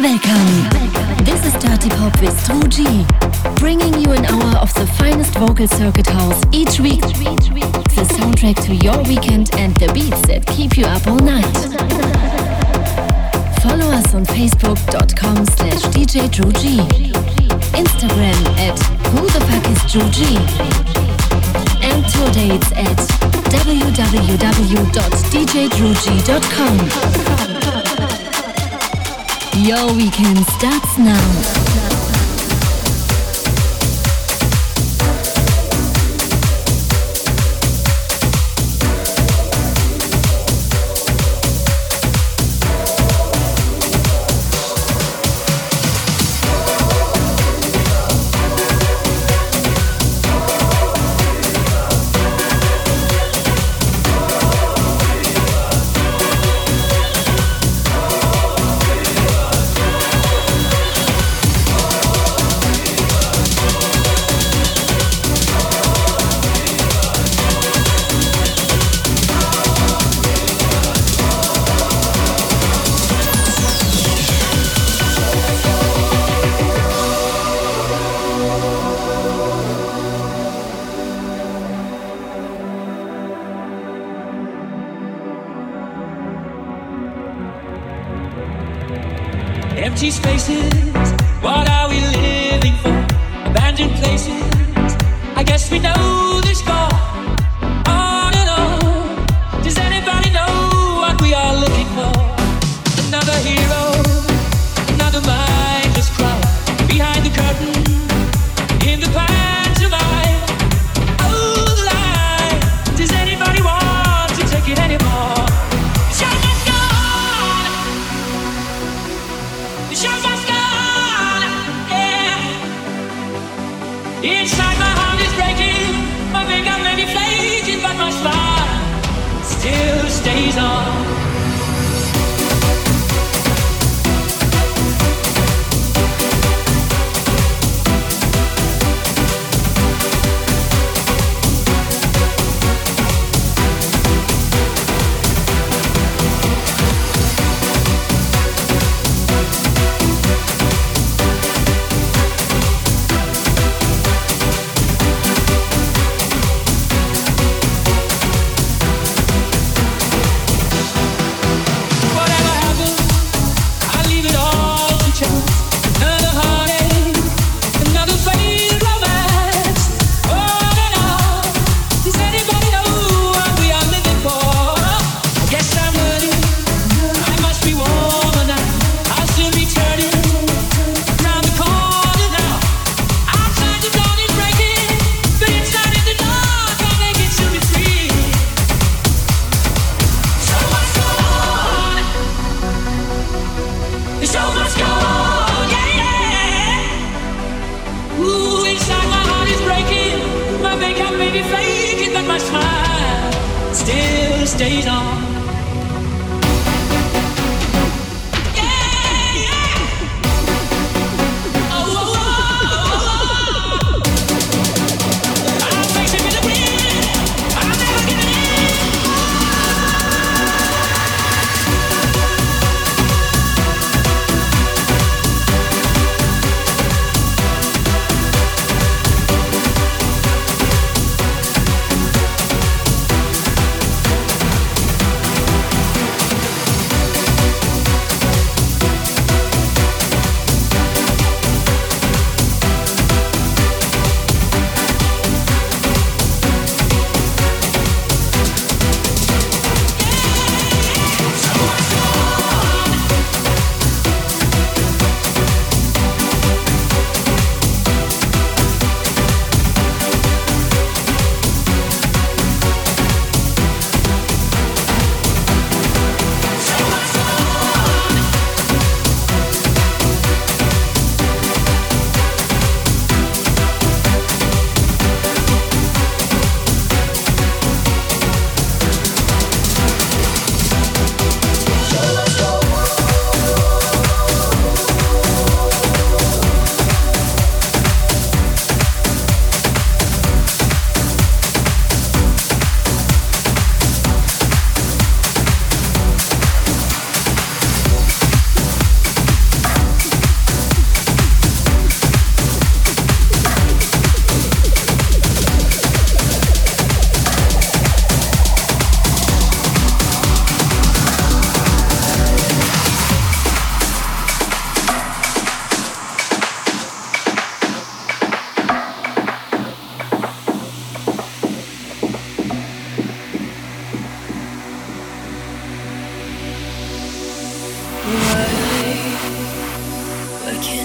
Welcome. This is Dirty Pop with Drew G, bringing you an hour of the finest vocal circuit house each week. The soundtrack to your weekend and the beats that keep you up all night. Follow us on facebook.com slash DJ Drew G, Instagram at who the fuck is Drew G, and tour dates at www.djdrewg.com. Your weekend starts now.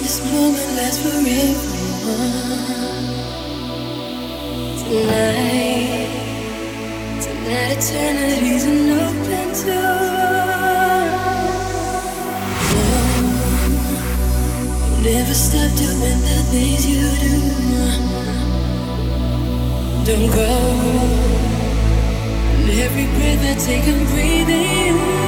this moment lasts for everyone. Tonight, tonight eternity's an open door. No, never stop doing the things you do. Don't go. And every breath I take, I'm breathing.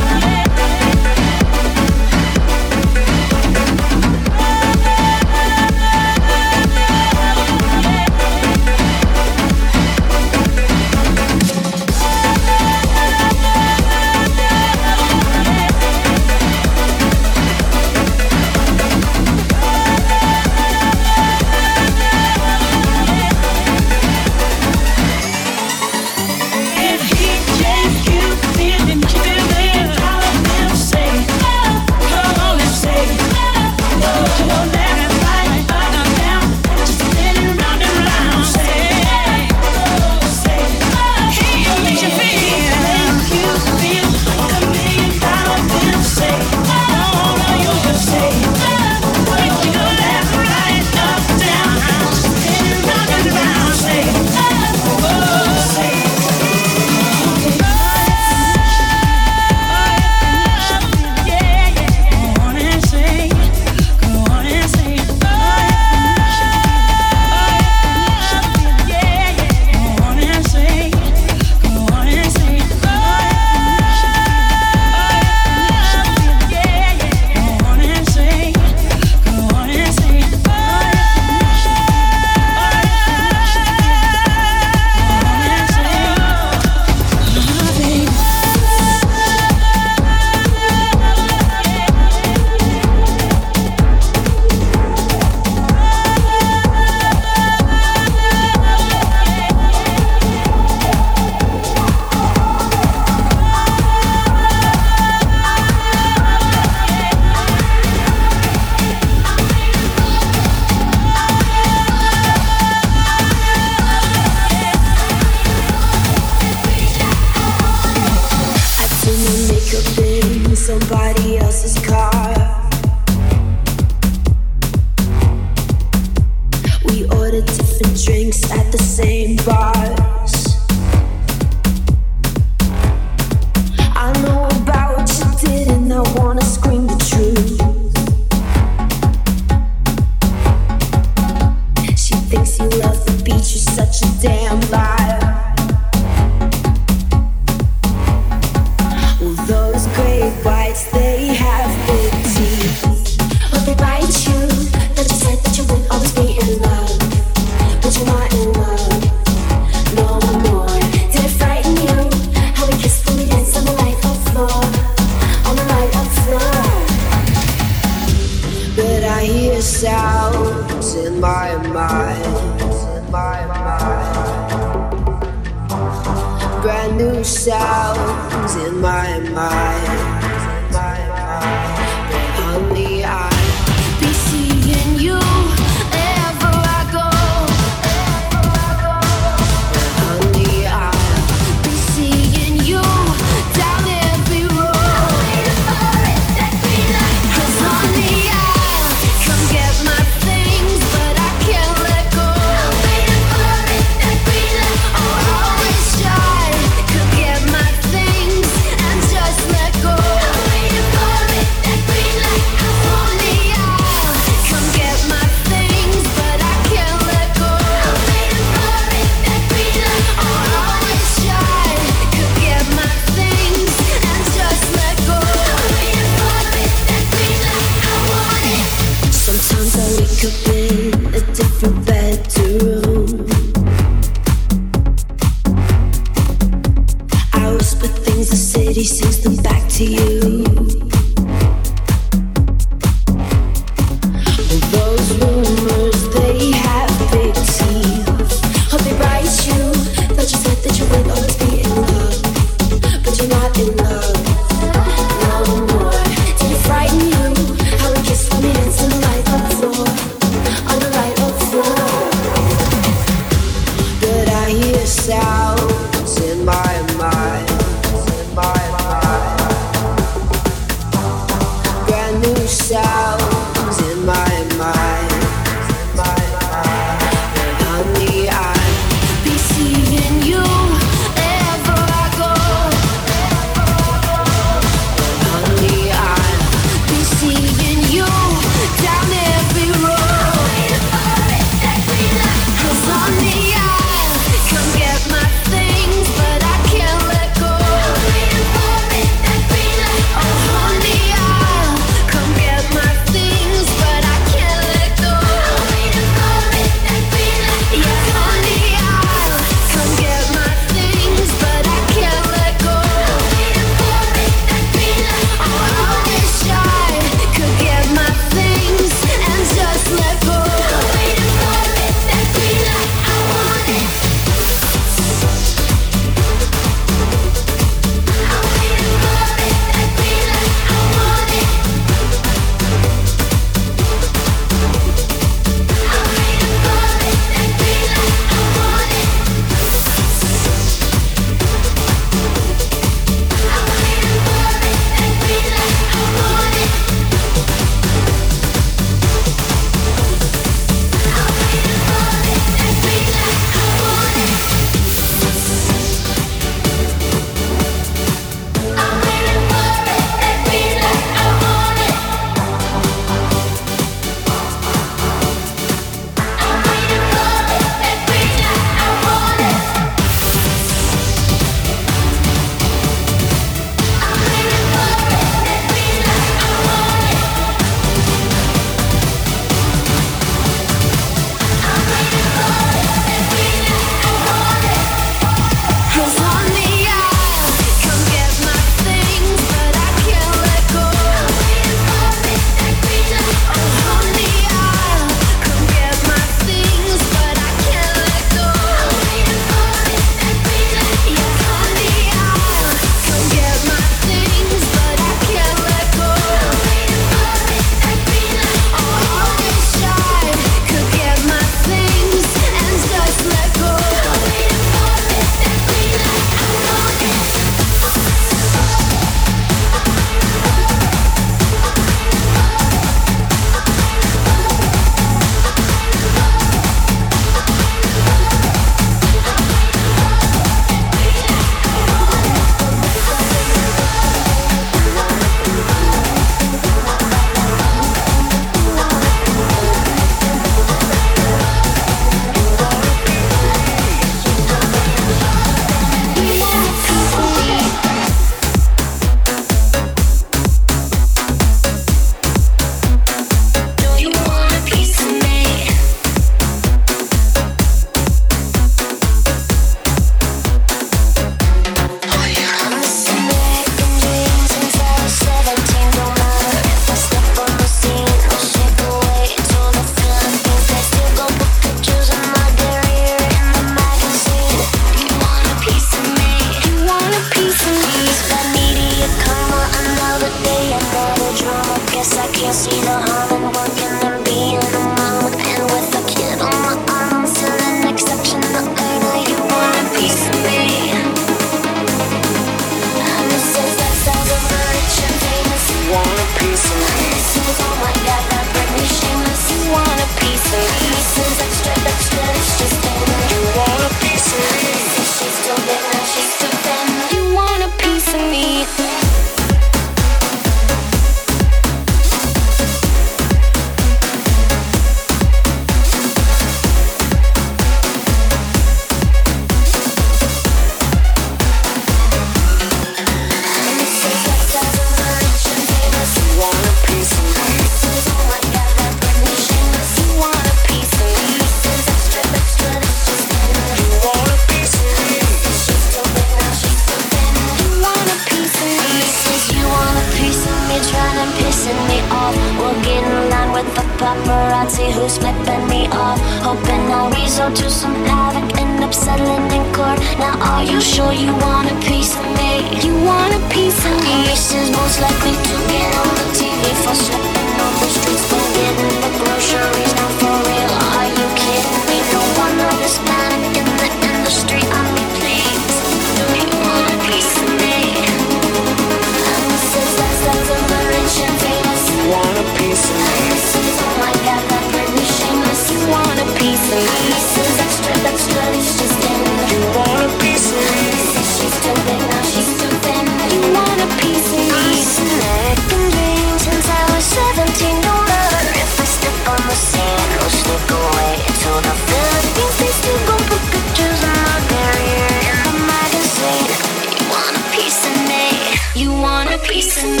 Peace and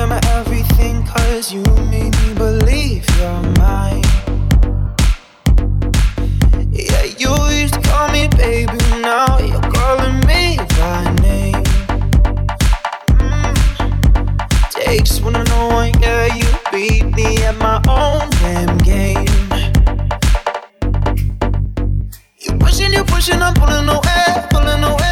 Everything cause you made me believe you're mine. Yeah, you used to call me baby, now you're calling me by name. Mm. Takes one to know one, yeah, you beat me at my own damn game. You pushing, you pushing, I'm pulling away, pulling away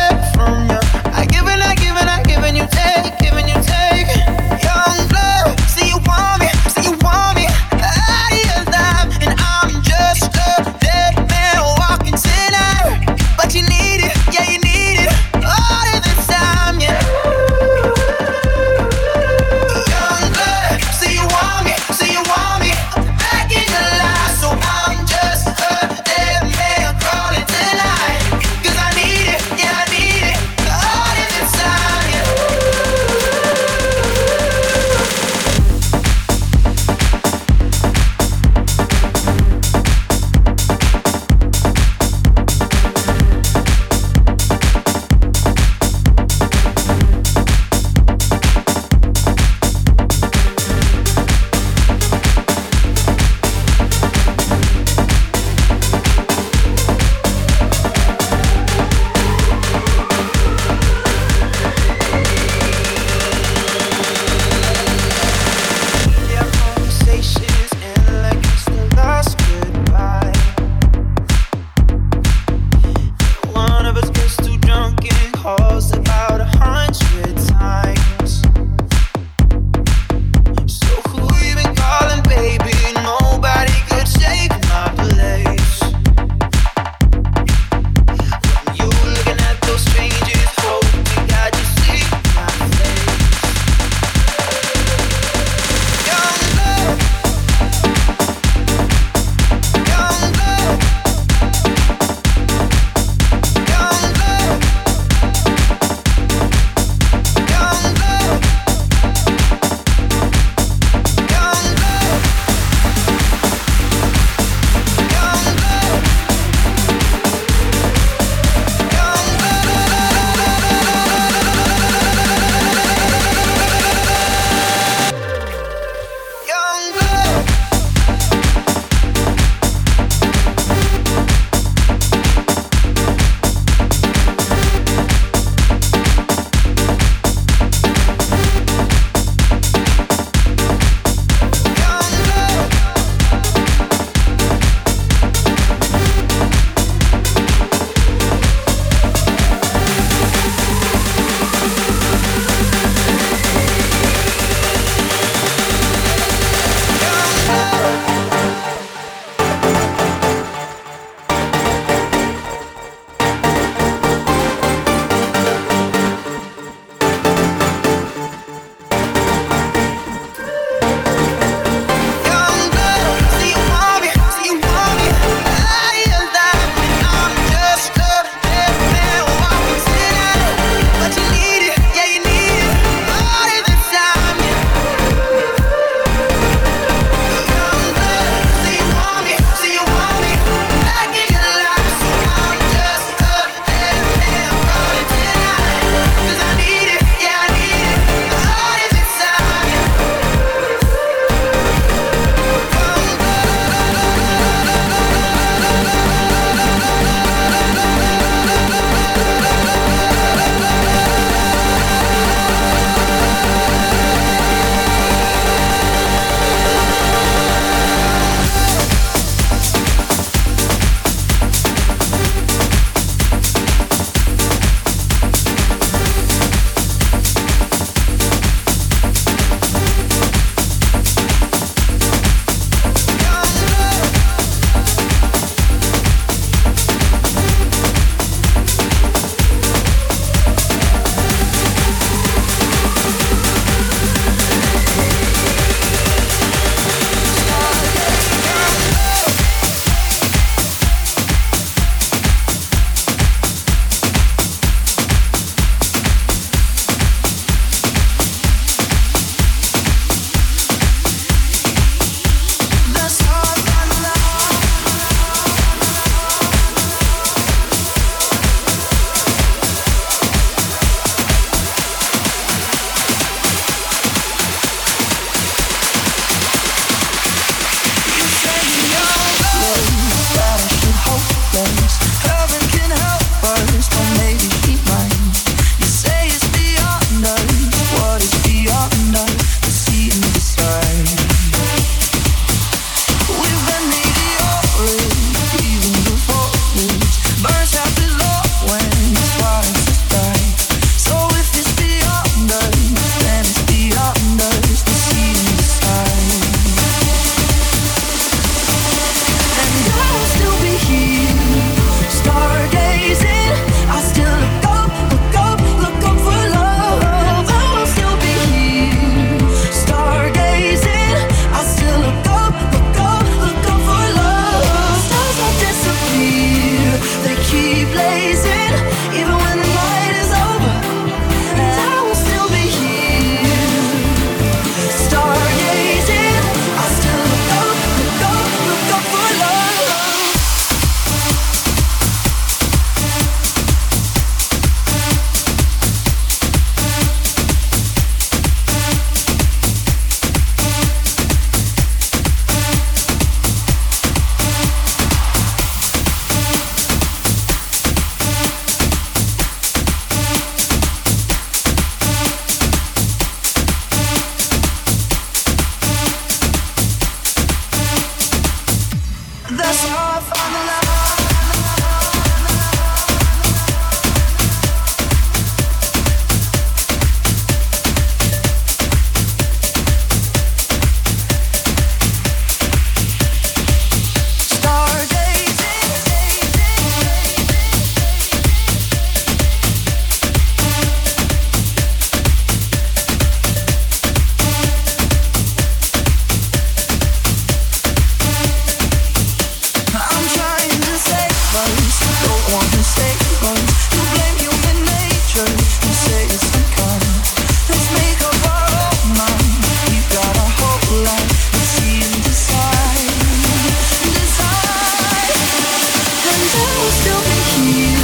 You.